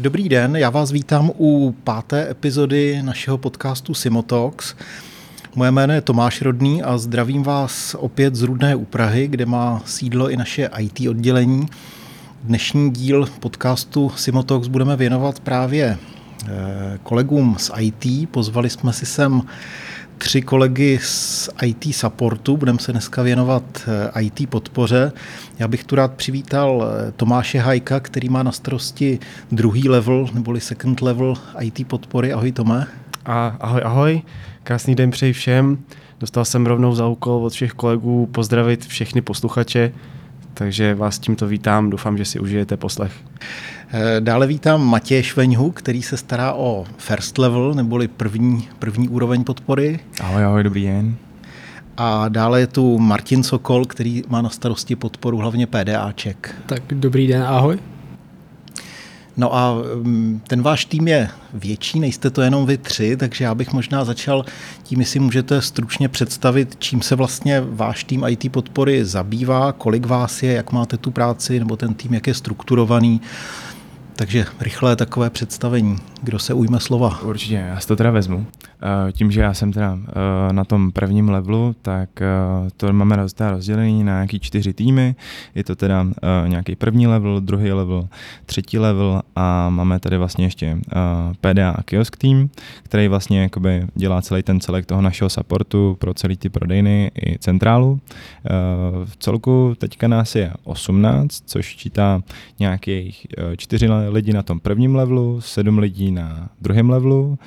Dobrý den, já vás vítám u páté epizody našeho podcastu Simotox. Moje jméno je Tomáš Rodný a zdravím vás opět z Rudné u Prahy, kde má sídlo i naše IT oddělení. Dnešní díl podcastu Simotox budeme věnovat právě eh, kolegům z IT. Pozvali jsme si sem tři kolegy z IT supportu. Budeme se dneska věnovat eh, IT podpoře. Já bych tu rád přivítal eh, Tomáše Hajka, který má na starosti druhý level, neboli second level IT podpory. Ahoj Tome. A, ahoj, ahoj. Krásný den přeji všem. Dostal jsem rovnou za úkol od všech kolegů pozdravit všechny posluchače, takže vás tímto vítám. Doufám, že si užijete poslech. Eh, dále vítám Matěje Šveňhu, který se stará o first level, neboli první, první úroveň podpory. Ahoj, ahoj, dobrý den. A dále je tu Martin Sokol, který má na starosti podporu hlavně PDAček. Tak dobrý den, ahoj. No a mm, ten váš tým je větší, nejste to jenom vy tři, takže já bych možná začal tím, jestli můžete stručně představit, čím se vlastně váš tým IT podpory zabývá, kolik vás je, jak máte tu práci, nebo ten tým, jak je strukturovaný. Takže rychlé takové představení. Kdo se ujme slova? Určitě, já si to teda vezmu. Eh, tím, že já jsem teda eh, na tom prvním levelu, tak eh, to máme rozdělení na nějaký čtyři týmy. Je to teda nějaký první level, druhý level, třetí level a máme tady vlastně ještě PDA a kiosk tým, který vlastně jakoby dělá celý ten celek toho našeho supportu pro celý ty prodejny i centrálu. V celku teďka nás je 18, což čítá nějakých čtyři lidi na tom prvním levelu, sedm lidí na druhém levelu,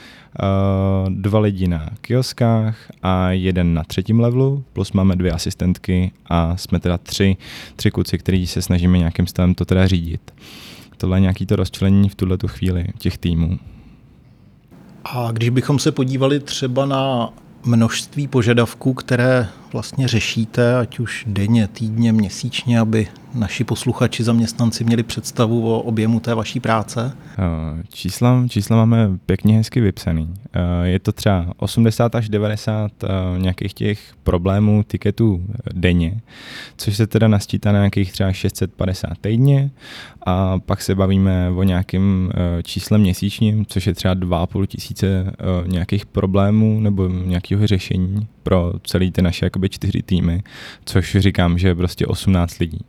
dva lidi na kioskách a jeden na třetím levelu, plus máme dvě asistentky a jsme teda tři, tři kluci, kteří se snažíme nějakým stylem to teda řídit. Tohle je nějaký to rozčlenění v tuhle chvíli těch týmů. A když bychom se podívali třeba na množství požadavků, které vlastně řešíte, ať už denně, týdně, měsíčně, aby naši posluchači, zaměstnanci měli představu o objemu té vaší práce? Eh, čísla, čísla máme pěkně hezky vypsaný. Eh, je to třeba 80 až 90 eh, nějakých těch problémů, tiketů denně, což se teda nasčítá na nějakých třeba 650 týdně a pak se bavíme o nějakém číslem měsíčním, což je třeba 2,5 tisíce nějakých problémů nebo nějakého řešení pro celý ty naše jakoby čtyři týmy, což říkám, že je prostě 18 lidí.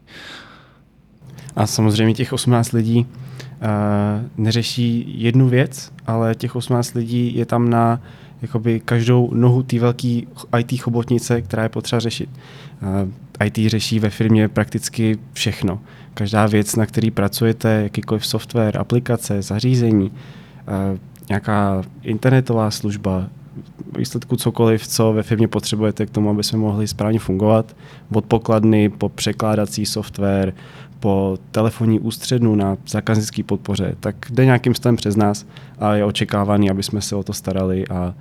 A samozřejmě těch 18 lidí uh, neřeší jednu věc, ale těch 18 lidí je tam na jakoby každou nohu té velké IT chobotnice, která je potřeba řešit. Uh, IT řeší ve firmě prakticky všechno. Každá věc, na který pracujete, jakýkoliv software, aplikace, zařízení, uh, nějaká internetová služba, výsledku cokoliv, co ve firmě potřebujete k tomu, aby jsme mohli správně fungovat. Od pokladny po překládací software, po telefonní ústřednu na zákaznické podpoře, tak jde nějakým stylem přes nás a je očekávaný, aby jsme se o to starali a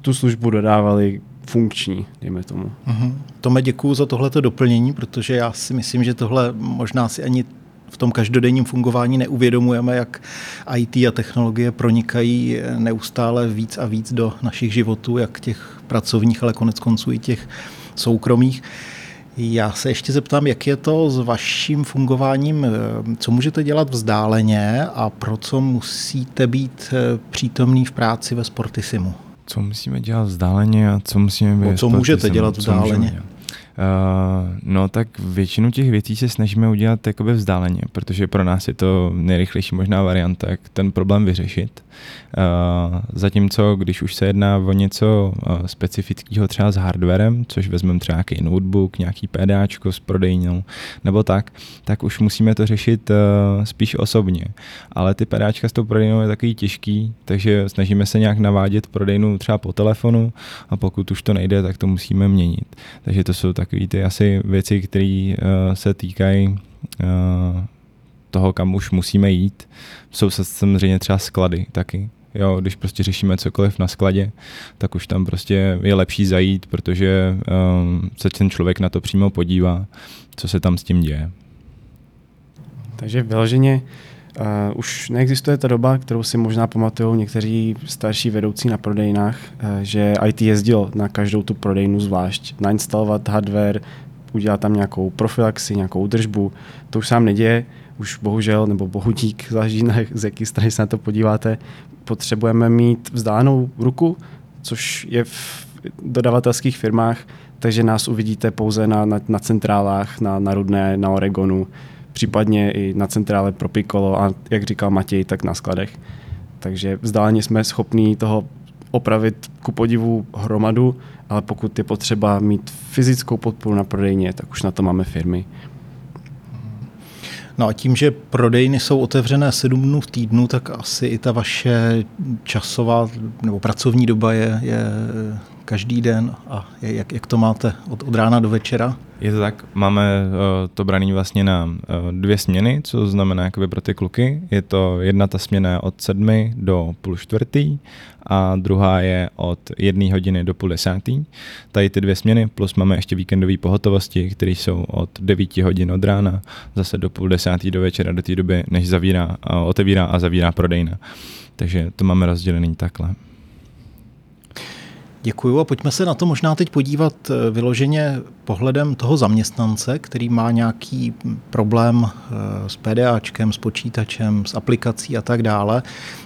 tu službu dodávali funkční, dejme tomu. Mm-hmm. Tome, děkuji za tohleto doplnění, protože já si myslím, že tohle možná si ani v tom každodenním fungování neuvědomujeme, jak IT a technologie pronikají neustále víc a víc do našich životů, jak těch pracovních, ale konec konců i těch soukromých. Já se ještě zeptám, jak je to s vaším fungováním, co můžete dělat vzdáleně a pro co musíte být přítomný v práci ve Sportisimu? Co musíme dělat vzdáleně a co musíme být no, Co můžete dělat vzdáleně? Uh, no tak většinu těch věcí se snažíme udělat jakoby vzdáleně, protože pro nás je to nejrychlejší možná varianta, jak ten problém vyřešit. Uh, zatímco, když už se jedná o něco uh, specifického třeba s hardwarem, což vezmeme třeba nějaký notebook, nějaký PDAčko s prodejnou, nebo tak, tak už musíme to řešit uh, spíš osobně. Ale ty PDAčka s tou prodejnou je takový těžký, takže snažíme se nějak navádět prodejnu třeba po telefonu a pokud už to nejde, tak to musíme měnit. Takže to jsou takové ty asi věci, které se týkají toho, kam už musíme jít. Jsou samozřejmě třeba sklady taky. Jo, když prostě řešíme cokoliv na skladě, tak už tam prostě je lepší zajít, protože um, se ten člověk na to přímo podívá, co se tam s tím děje. Takže vyloženě uh, už neexistuje ta doba, kterou si možná pamatují někteří starší vedoucí na prodejnách, uh, že IT jezdil na každou tu prodejnu zvlášť, nainstalovat hardware, udělat tam nějakou profilaxi, nějakou údržbu. To už sám neděje, už bohužel, nebo bohudík, záleží na z jaký strany se na to podíváte, potřebujeme mít vzdálenou ruku, což je v dodavatelských firmách, takže nás uvidíte pouze na, na, na centrálách, na, na Rudné, na Oregonu, případně i na centrále pro Piccolo a jak říkal Matěj, tak na skladech. Takže vzdáleně jsme schopní toho opravit ku podivu hromadu, ale pokud je potřeba mít fyzickou podporu na prodejně, tak už na to máme firmy. No a tím, že prodejny jsou otevřené sedm dnů v týdnu, tak asi i ta vaše časová nebo pracovní doba je, je každý den a jak, jak to máte od, od rána do večera? Je to tak, máme uh, to braný vlastně na uh, dvě směny, co znamená jakoby pro ty kluky. Je to jedna ta směna od sedmi do půl čtvrtý a druhá je od jedné hodiny do půl desátý. Tady ty dvě směny, plus máme ještě víkendové pohotovosti, které jsou od 9 hodin od rána, zase do půl desátý do večera, do té doby, než zavírá, uh, otevírá a zavírá prodejna. Takže to máme rozdělený takhle. Děkuju a pojďme se na to možná teď podívat eh, vyloženě pohledem toho zaměstnance, který má nějaký problém eh, s PDAčkem, s počítačem, s aplikací a tak dále.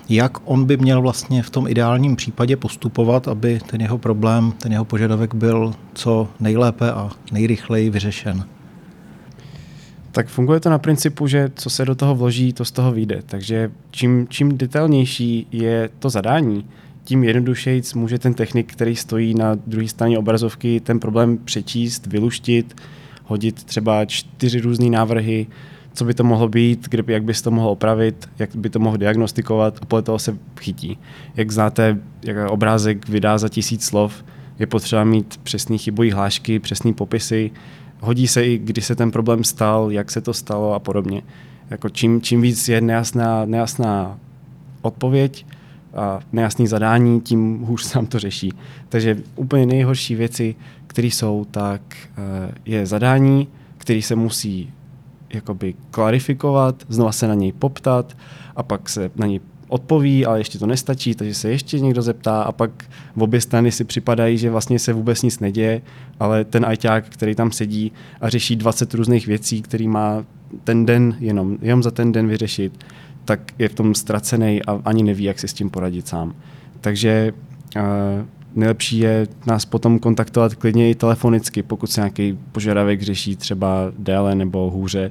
Jak on by měl vlastně v tom ideálním případě postupovat, aby ten jeho problém, ten jeho požadavek byl co nejlépe a nejrychleji vyřešen? Tak funguje to na principu, že co se do toho vloží, to z toho vyjde. Takže čím, čím detailnější je to zadání, tím jednodušejc může ten technik, který stojí na druhé straně obrazovky, ten problém přečíst, vyluštit, hodit třeba čtyři různé návrhy, co by to mohlo být, kde, jak bys to mohl opravit, jak by to mohl diagnostikovat a podle toho se chytí. Jak znáte, jak obrázek vydá za tisíc slov, je potřeba mít přesný chybový hlášky, přesný popisy, hodí se i, kdy se ten problém stal, jak se to stalo a podobně. Jako čím, čím víc je nejasná, nejasná odpověď, nejasný zadání, tím hůř se nám to řeší. Takže úplně nejhorší věci, které jsou, tak eh, je zadání, který se musí jakoby klarifikovat, znova se na něj poptat a pak se na něj odpoví, ale ještě to nestačí, takže se ještě někdo zeptá a pak v obě strany si připadají, že vlastně se vůbec nic neděje, ale ten ajťák, který tam sedí a řeší 20 různých věcí, který má ten den jenom, jenom za ten den vyřešit, tak je v tom ztracený a ani neví, jak si s tím poradit sám. Takže uh, nejlepší je nás potom kontaktovat klidně i telefonicky, pokud se nějaký požadavek řeší třeba déle nebo hůře,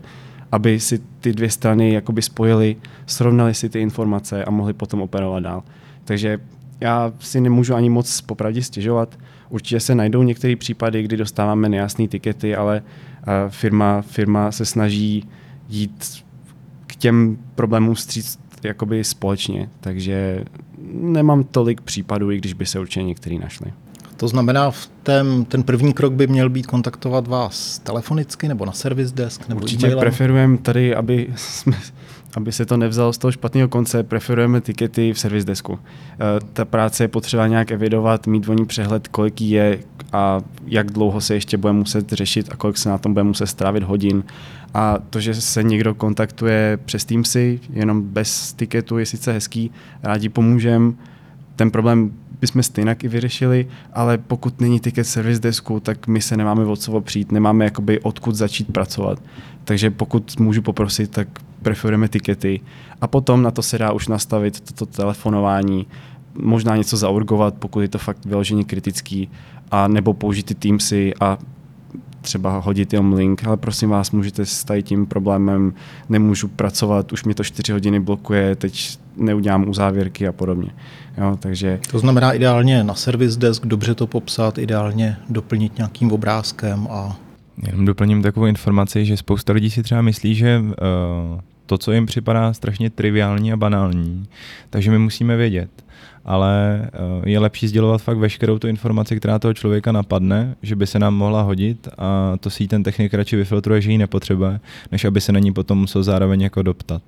aby si ty dvě strany jakoby spojili, srovnali si ty informace a mohli potom operovat dál. Takže já si nemůžu ani moc popravdě stěžovat. Určitě se najdou některé případy, kdy dostáváme nejasné tikety, ale uh, firma, firma se snaží jít těm problémům stříct jakoby společně, takže nemám tolik případů, i když by se určitě některý našli. To znamená, v tém, ten první krok by měl být kontaktovat vás telefonicky nebo na service desk nebo Určitě preferujeme tady, aby jsme aby se to nevzalo z toho špatného konce, preferujeme tikety v service desku. Eh, ta práce je potřeba nějak evidovat, mít o ní přehled, kolik je a jak dlouho se ještě bude muset řešit a kolik se na tom bude muset strávit hodin. A to, že se někdo kontaktuje přes Teamsy, jenom bez tiketu, je sice hezký, rádi pomůžeme. Ten problém bychom stejně i vyřešili, ale pokud není tiket service desku, tak my se nemáme od co přijít, nemáme jakoby odkud začít pracovat. Takže pokud můžu poprosit, tak preferujeme tikety a potom na to se dá už nastavit toto telefonování, možná něco zaurgovat, pokud je to fakt vyloženě kritický, a nebo použít ty Teamsy a třeba hodit jenom link, ale prosím vás, můžete s tady tím problémem, nemůžu pracovat, už mě to 4 hodiny blokuje, teď neudělám uzávěrky a podobně. Jo, takže... To znamená ideálně na service desk dobře to popsat, ideálně doplnit nějakým obrázkem a... Jenom doplním takovou informaci, že spousta lidí si třeba myslí, že uh, to, co jim připadá strašně triviální a banální, takže my musíme vědět. Ale uh, je lepší sdělovat fakt veškerou tu informaci, která toho člověka napadne, že by se nám mohla hodit a to si ten technik radši vyfiltruje, že ji nepotřebuje, než aby se na ní potom musel zároveň jako doptat.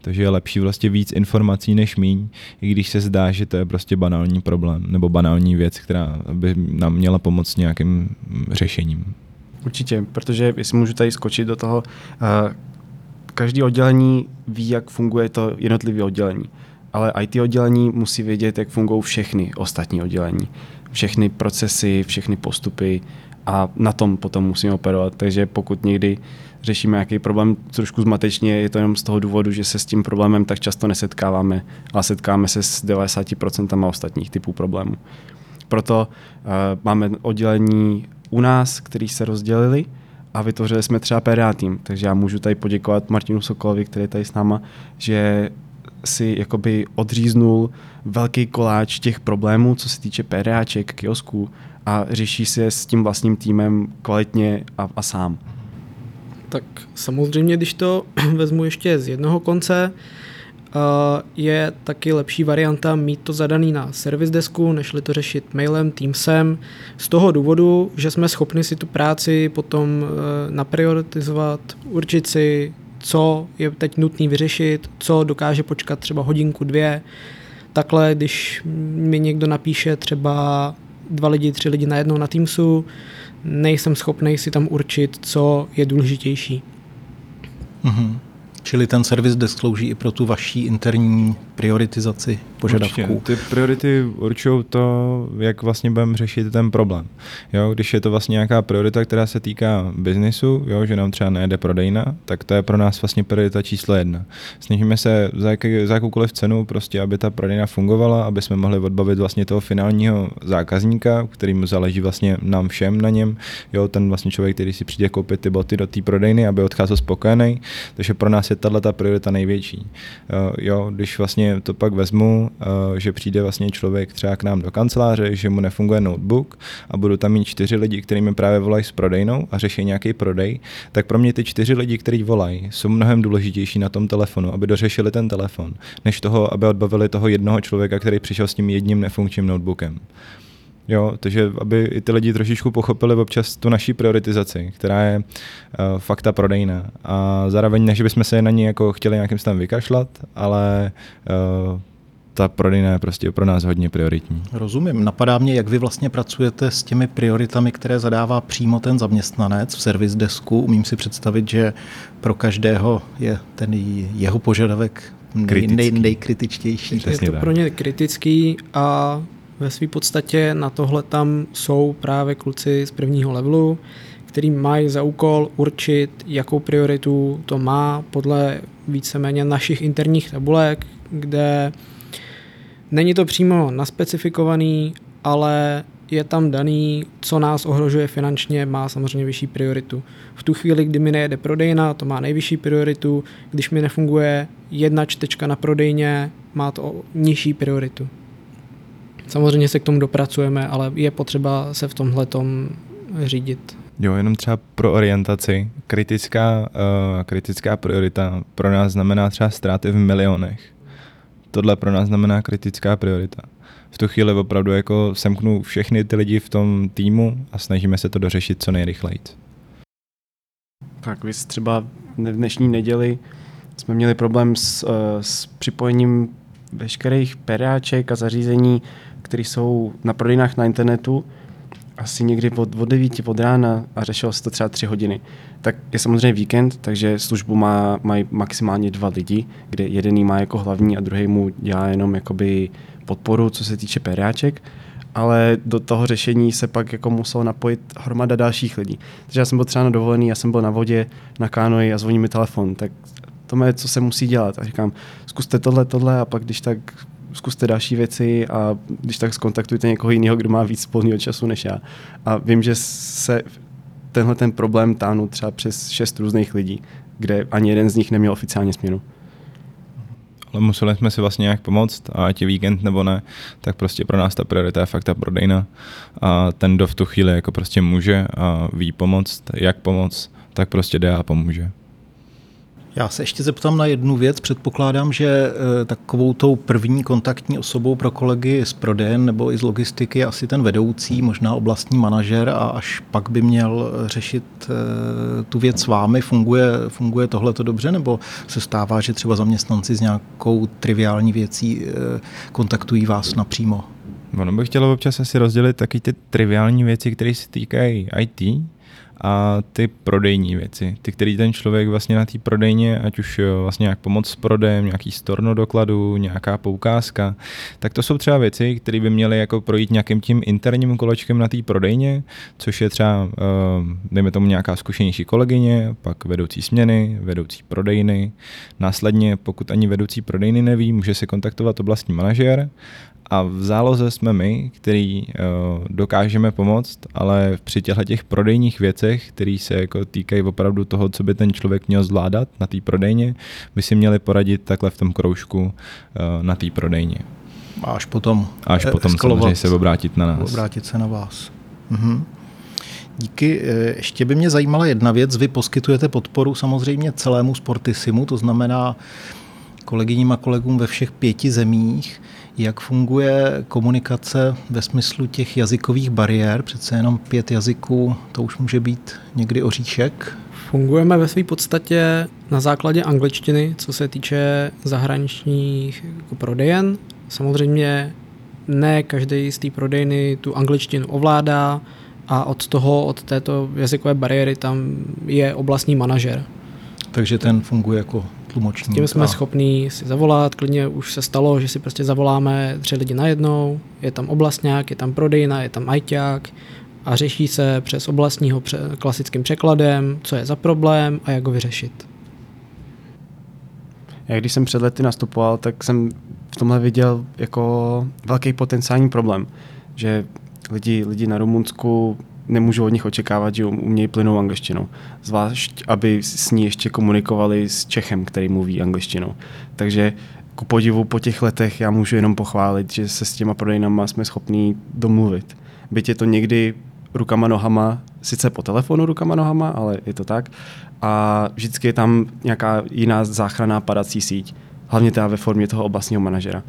Takže je lepší vlastně víc informací než míň, i když se zdá, že to je prostě banální problém nebo banální věc, která by nám měla pomoct nějakým řešením. Určitě, protože jestli můžu tady skočit do toho, uh, každý oddělení ví, jak funguje to jednotlivé oddělení, ale IT oddělení musí vědět, jak fungují všechny ostatní oddělení. Všechny procesy, všechny postupy a na tom potom musíme operovat. Takže pokud někdy řešíme nějaký problém trošku zmatečně, je to jenom z toho důvodu, že se s tím problémem tak často nesetkáváme, ale setkáme se s 90% ostatních typů problémů. Proto uh, máme oddělení u nás, který se rozdělili a vytvořili jsme třeba PRA tým. Takže já můžu tady poděkovat Martinu Sokolovi, který je tady s náma, že si jakoby odříznul velký koláč těch problémů, co se týče PRAček, kiosků a řeší si je s tím vlastním týmem kvalitně a, a sám. Tak samozřejmě, když to vezmu ještě z jednoho konce, je taky lepší varianta mít to zadaný na service desku, nežli to řešit mailem, Teamsem, z toho důvodu, že jsme schopni si tu práci potom e, naprioritizovat, určit si, co je teď nutný vyřešit, co dokáže počkat třeba hodinku, dvě. Takhle, když mi někdo napíše třeba dva lidi, tři lidi najednou na Teamsu, nejsem schopný si tam určit, co je důležitější. Mm-hmm. Čili ten servis desk slouží i pro tu vaší interní prioritizaci požadavků. Určitě. Ty priority určují to, jak vlastně budeme řešit ten problém. Jo, když je to vlastně nějaká priorita, která se týká biznisu, jo, že nám třeba nejde prodejna, tak to je pro nás vlastně priorita číslo jedna. Snažíme se za, jaký, za jakoukoliv cenu prostě, aby ta prodejna fungovala, aby jsme mohli odbavit vlastně toho finálního zákazníka, kterým záleží vlastně nám všem na něm. Jo, ten vlastně člověk, který si přijde koupit ty boty do té prodejny, aby odcházel spokojený. Takže pro nás je tahle ta priorita největší. Jo, když vlastně to pak vezmu, Eh, že přijde vlastně člověk třeba k nám do kanceláře, že mu nefunguje notebook a budu tam mít čtyři lidi, kteří mi právě volají s prodejnou a řeší nějaký prodej, tak pro mě ty čtyři lidi, kteří volají, jsou mnohem důležitější na tom telefonu, aby dořešili ten telefon, než toho, aby odbavili toho jednoho člověka, který přišel s tím jedním nefunkčním notebookem. Jo, takže aby i ty lidi trošičku pochopili občas tu naší prioritizaci, která je uh, fakta prodejná. A zároveň ne, že bychom se na ní jako chtěli nějakým způsobem vykašlat, ale uh, ta prodejna je prostě pro nás hodně prioritní. Rozumím. Napadá mě, jak vy vlastně pracujete s těmi prioritami, které zadává přímo ten zaměstnanec v servis desku. Umím si představit, že pro každého je ten jeho požadavek nej, nej, nejkritičtější. Je to pro ně kritický a ve své podstatě na tohle tam jsou právě kluci z prvního levelu, který mají za úkol určit, jakou prioritu to má podle víceméně našich interních tabulek, kde Není to přímo naspecifikovaný, ale je tam daný, co nás ohrožuje finančně, má samozřejmě vyšší prioritu. V tu chvíli, kdy mi nejede prodejna, to má nejvyšší prioritu, když mi nefunguje jedna čtečka na prodejně, má to nižší prioritu. Samozřejmě se k tomu dopracujeme, ale je potřeba se v tomhle řídit. Jo, jenom třeba pro orientaci. Kritická, uh, kritická priorita pro nás znamená třeba ztráty v milionech tohle pro nás znamená kritická priorita. V tu chvíli opravdu jako semknu všechny ty lidi v tom týmu a snažíme se to dořešit co nejrychleji. Tak vy třeba v dnešní neděli jsme měli problém s, uh, s připojením veškerých peráček a zařízení, které jsou na prodejnách na internetu, asi někdy od, od 9 od rána a řešilo se to třeba 3 hodiny. Tak je samozřejmě víkend, takže službu má, mají maximálně dva lidi, kde jeden má jako hlavní a druhý mu dělá jenom jakoby podporu, co se týče periáček ale do toho řešení se pak jako muselo napojit hromada dalších lidí. Takže já jsem byl třeba na dovolený, já jsem byl na vodě, na kánoji a zvoní mi telefon, tak to je, co se musí dělat. A říkám, zkuste tohle, tohle a pak když tak zkuste další věci a když tak skontaktujte někoho jiného, kdo má víc volného času než já. A vím, že se tenhle ten problém táhnu třeba přes šest různých lidí, kde ani jeden z nich neměl oficiálně směnu. Ale museli jsme si vlastně nějak pomoct a ať je víkend nebo ne, tak prostě pro nás ta priorita je fakt ta prodejna a ten, kdo v tu chvíli jako prostě může a ví pomoct, jak pomoct, tak prostě jde a pomůže. Já se ještě zeptám na jednu věc. Předpokládám, že eh, takovou tou první kontaktní osobou pro kolegy z prodejen nebo i z logistiky je asi ten vedoucí, možná oblastní manažer a až pak by měl řešit eh, tu věc s vámi. Funguje, funguje tohle to dobře nebo se stává, že třeba zaměstnanci s nějakou triviální věcí eh, kontaktují vás napřímo? Ono bych chtělo občas asi rozdělit taky ty triviální věci, které se týkají IT a ty prodejní věci, ty, který ten člověk vlastně na té prodejně, ať už vlastně nějak pomoc s prodejem, nějaký storno dokladu, nějaká poukázka, tak to jsou třeba věci, které by měly jako projít nějakým tím interním kolečkem na té prodejně, což je třeba, eh, dejme tomu nějaká zkušenější kolegyně, pak vedoucí směny, vedoucí prodejny. Následně, pokud ani vedoucí prodejny neví, může se kontaktovat oblastní manažer a v záloze jsme my, který uh, dokážeme pomoct, ale při těchto těch prodejních věcech, které se jako týkají opravdu toho, co by ten člověk měl zvládat na té prodejně, by si měli poradit takhle v tom kroužku uh, na té prodejně. A až potom Až potom samozřejmě se obrátit na nás. Obrátit se na vás. Mhm. Díky. Ještě by mě zajímala jedna věc. Vy poskytujete podporu samozřejmě celému Sportisimu, to znamená kolegyním a kolegům ve všech pěti zemích. Jak funguje komunikace ve smyslu těch jazykových bariér? Přece jenom pět jazyků, to už může být někdy oříšek. Fungujeme ve své podstatě na základě angličtiny, co se týče zahraničních jako prodejen. Samozřejmě ne každý z té prodejny tu angličtinu ovládá a od toho, od této jazykové bariéry tam je oblastní manažer. Takže ten funguje jako tlumočník. S tím jsme a... schopní si zavolat, klidně už se stalo, že si prostě zavoláme tři lidi najednou, je tam oblastňák, je tam prodejna, je tam ajťák a řeší se přes oblastního pře- klasickým překladem, co je za problém a jak ho vyřešit. Já když jsem před lety nastupoval, tak jsem v tomhle viděl jako velký potenciální problém, že lidi, lidi na Rumunsku nemůžu od nich očekávat, že umějí plynou angličtinou. Zvlášť, aby s ní ještě komunikovali s Čechem, který mluví angličtinou. Takže ku podivu po těch letech já můžu jenom pochválit, že se s těma prodejnama jsme schopní domluvit. Byť je to někdy rukama, nohama, sice po telefonu rukama, nohama, ale je to tak. A vždycky je tam nějaká jiná záchranná padací síť. Hlavně teda ve formě toho oblastního manažera.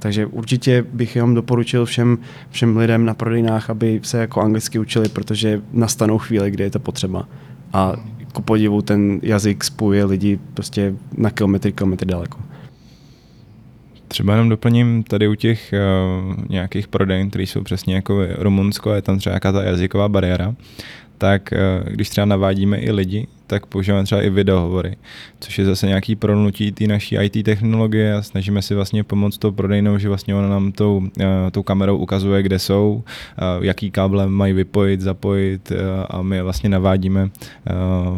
Takže určitě bych jenom doporučil všem, všem lidem na prodejnách, aby se jako anglicky učili, protože nastanou chvíle, kdy je to potřeba. A ku podivu ten jazyk spojuje lidi prostě na kilometry, kilometry daleko. Třeba jenom doplním tady u těch uh, nějakých prodejn, které jsou přesně jako Rumunsko, je tam třeba nějaká ta jazyková bariéra, tak uh, když třeba navádíme i lidi, tak používáme třeba i videohovory, což je zase nějaký pronutí té naší IT technologie a snažíme si vlastně pomoct tou prodejnou, že vlastně ona nám tou, eh, tou kamerou ukazuje, kde jsou, eh, jaký káble mají vypojit, zapojit eh, a my vlastně navádíme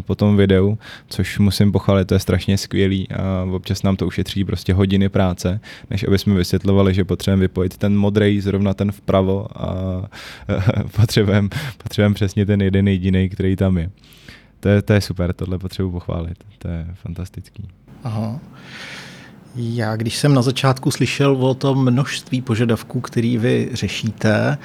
po tom videu, což musím pochválit, to je strašně skvělý a občas nám to ušetří prostě hodiny práce, než aby jsme vysvětlovali, že potřebujeme vypojit ten modrý, zrovna ten vpravo a potřebujeme potřebujem přesně ten jeden jediný, který tam je to je, to je super, tohle potřebuji pochválit. To je fantastický. Aha. Já, když jsem na začátku slyšel o tom množství požadavků, který vy řešíte,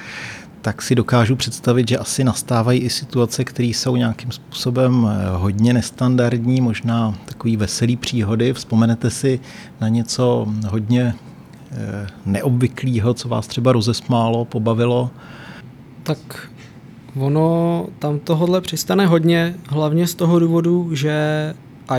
tak si dokážu představit, že asi nastávají i situace, které jsou nějakým způsobem eh, hodně nestandardní, možná takový veselý příhody. Vzpomenete si na něco hodně eh, neobvyklého, co vás třeba rozesmálo, pobavilo? Tak Ono tam tohle přistane hodně, hlavně z toho důvodu, že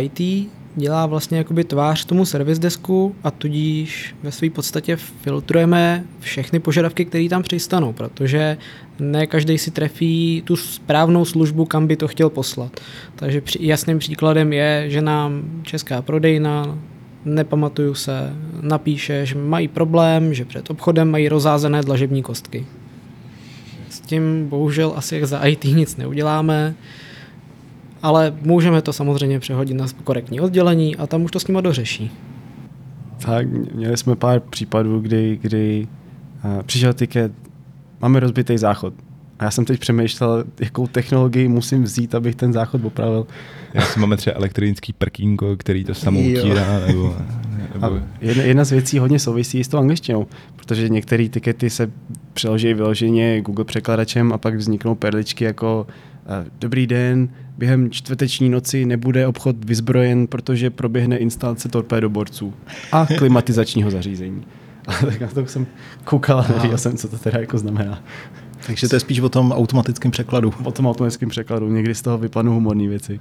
IT dělá vlastně jakoby tvář tomu service desku a tudíž ve své podstatě filtrujeme všechny požadavky, které tam přistanou, protože ne každý si trefí tu správnou službu, kam by to chtěl poslat. Takže jasným příkladem je, že nám česká prodejna nepamatuju se, napíše, že mají problém, že před obchodem mají rozázené dlažební kostky tím bohužel asi za IT nic neuděláme, ale můžeme to samozřejmě přehodit na korektní oddělení a tam už to s nima dořeší. Tak, měli jsme pár případů, kdy, kdy uh, přišel tiket, máme rozbitý záchod. A já jsem teď přemýšlel, jakou technologii musím vzít, abych ten záchod opravil. si máme třeba elektronický prkínko, který to samo utírá, nebo a jedna, jedna z věcí hodně souvisí s tou angličtinou, protože některé tikety se přeloží vyloženě Google překladačem a pak vzniknou perličky jako eh, Dobrý den, během čtvrteční noci nebude obchod vyzbrojen, protože proběhne instalace torpédoborců a klimatizačního zařízení. A tak na to jsem koukal a nevěděl jsem, co to teda jako znamená. Takže to je spíš o tom automatickém překladu. O tom automatickém překladu. Někdy z toho vypadnou humorné věci.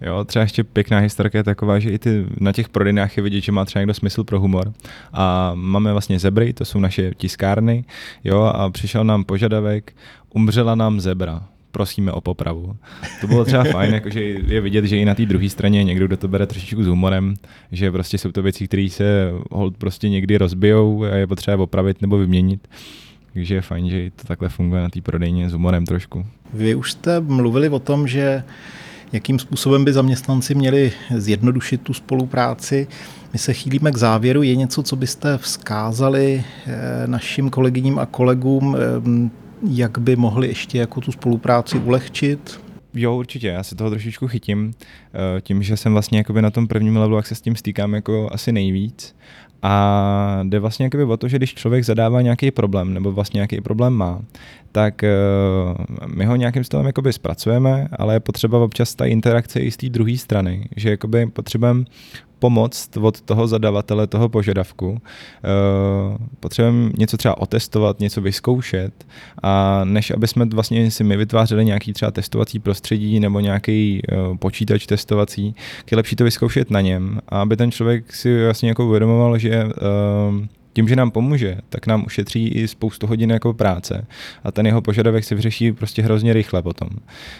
Jo, třeba ještě pěkná historka je taková, že i ty, na těch prodejnách je vidět, že má třeba někdo smysl pro humor. A máme vlastně zebry, to jsou naše tiskárny, jo, a přišel nám požadavek, umřela nám zebra prosíme o popravu. To bylo třeba fajn, jakože je vidět, že i na té druhé straně je někdo, kdo to bere trošičku s humorem, že prostě jsou to věci, které se hold prostě někdy rozbijou a je potřeba opravit nebo vyměnit. Takže je fajn, že to takhle funguje na té prodejně s humorem trošku. Vy už jste mluvili o tom, že jakým způsobem by zaměstnanci měli zjednodušit tu spolupráci. My se chýlíme k závěru. Je něco, co byste vzkázali eh, našim kolegyním a kolegům, eh, jak by mohli ještě jako tu spolupráci ulehčit? Jo, určitě, já se toho trošičku chytím, eh, tím, že jsem vlastně na tom prvním levelu, jak se s tím stýkám jako asi nejvíc a jde vlastně jakoby o to, že když člověk zadává nějaký problém, nebo vlastně nějaký problém má, tak uh, my ho nějakým stylem jakoby zpracujeme, ale je potřeba občas ta interakce i z té druhé strany, že jakoby potřebujeme pomoct od toho zadavatele toho požadavku. Eh, potřebujeme něco třeba otestovat, něco vyzkoušet a než aby jsme vlastně si my vytvářeli nějaký třeba testovací prostředí nebo nějaký eh, počítač testovací, je lepší to vyzkoušet na něm a aby ten člověk si vlastně jako uvědomoval, že eh, tím, že nám pomůže, tak nám ušetří i spoustu hodin jako práce a ten jeho požadavek se vyřeší prostě hrozně rychle potom.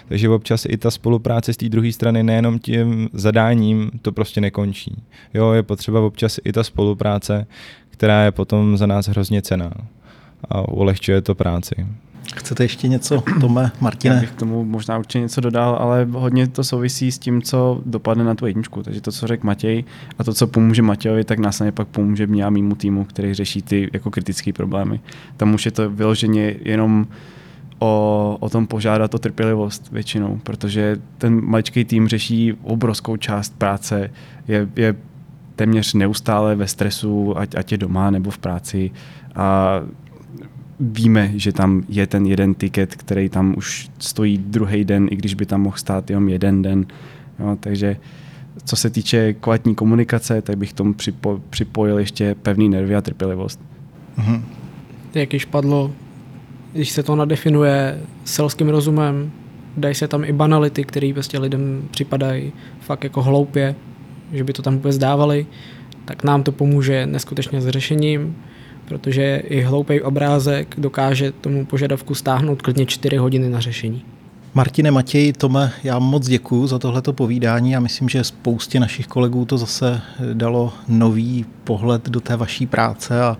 Takže občas i ta spolupráce z té druhé strany nejenom tím zadáním to prostě nekončí. Jo, je potřeba občas i ta spolupráce, která je potom za nás hrozně cená a ulehčuje to práci. Chcete ještě něco, Tome, Martine? Já bych k tomu možná určitě něco dodal, ale hodně to souvisí s tím, co dopadne na tu jedničku. Takže to, co řekl Matěj a to, co pomůže Matějovi, tak následně pak pomůže mě a mýmu týmu, který řeší ty jako kritické problémy. Tam už je to vyloženě jenom o, o tom požádat o trpělivost většinou, protože ten maličký tým řeší obrovskou část práce, je, je téměř neustále ve stresu, ať, ať je doma nebo v práci a víme, že tam je ten jeden tiket, který tam už stojí druhý den, i když by tam mohl stát jenom jeden den. Jo, takže co se týče kvalitní komunikace, tak bych tomu připo, připojil ještě pevný nervy a trpělivost. Mm-hmm. Jak již padlo, když se to nadefinuje selským rozumem, dají se tam i banality, které prostě lidem připadají fakt jako hloupě, že by to tam vůbec dávali, tak nám to pomůže neskutečně s řešením protože i hloupý obrázek dokáže tomu požadavku stáhnout klidně 4 hodiny na řešení. Martine, Matěj, Tome, já moc děkuji za tohleto povídání a myslím, že spoustě našich kolegů to zase dalo nový pohled do té vaší práce a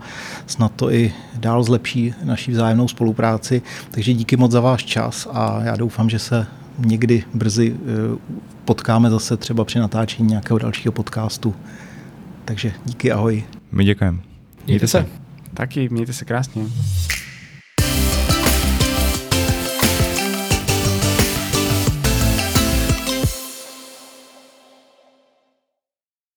snad to i dál zlepší naší vzájemnou spolupráci. Takže díky moc za váš čas a já doufám, že se někdy brzy eh, potkáme zase třeba při natáčení nějakého dalšího podcastu. Takže díky, ahoj. My děkujeme. Mějte se. Taky, mějte se krásně.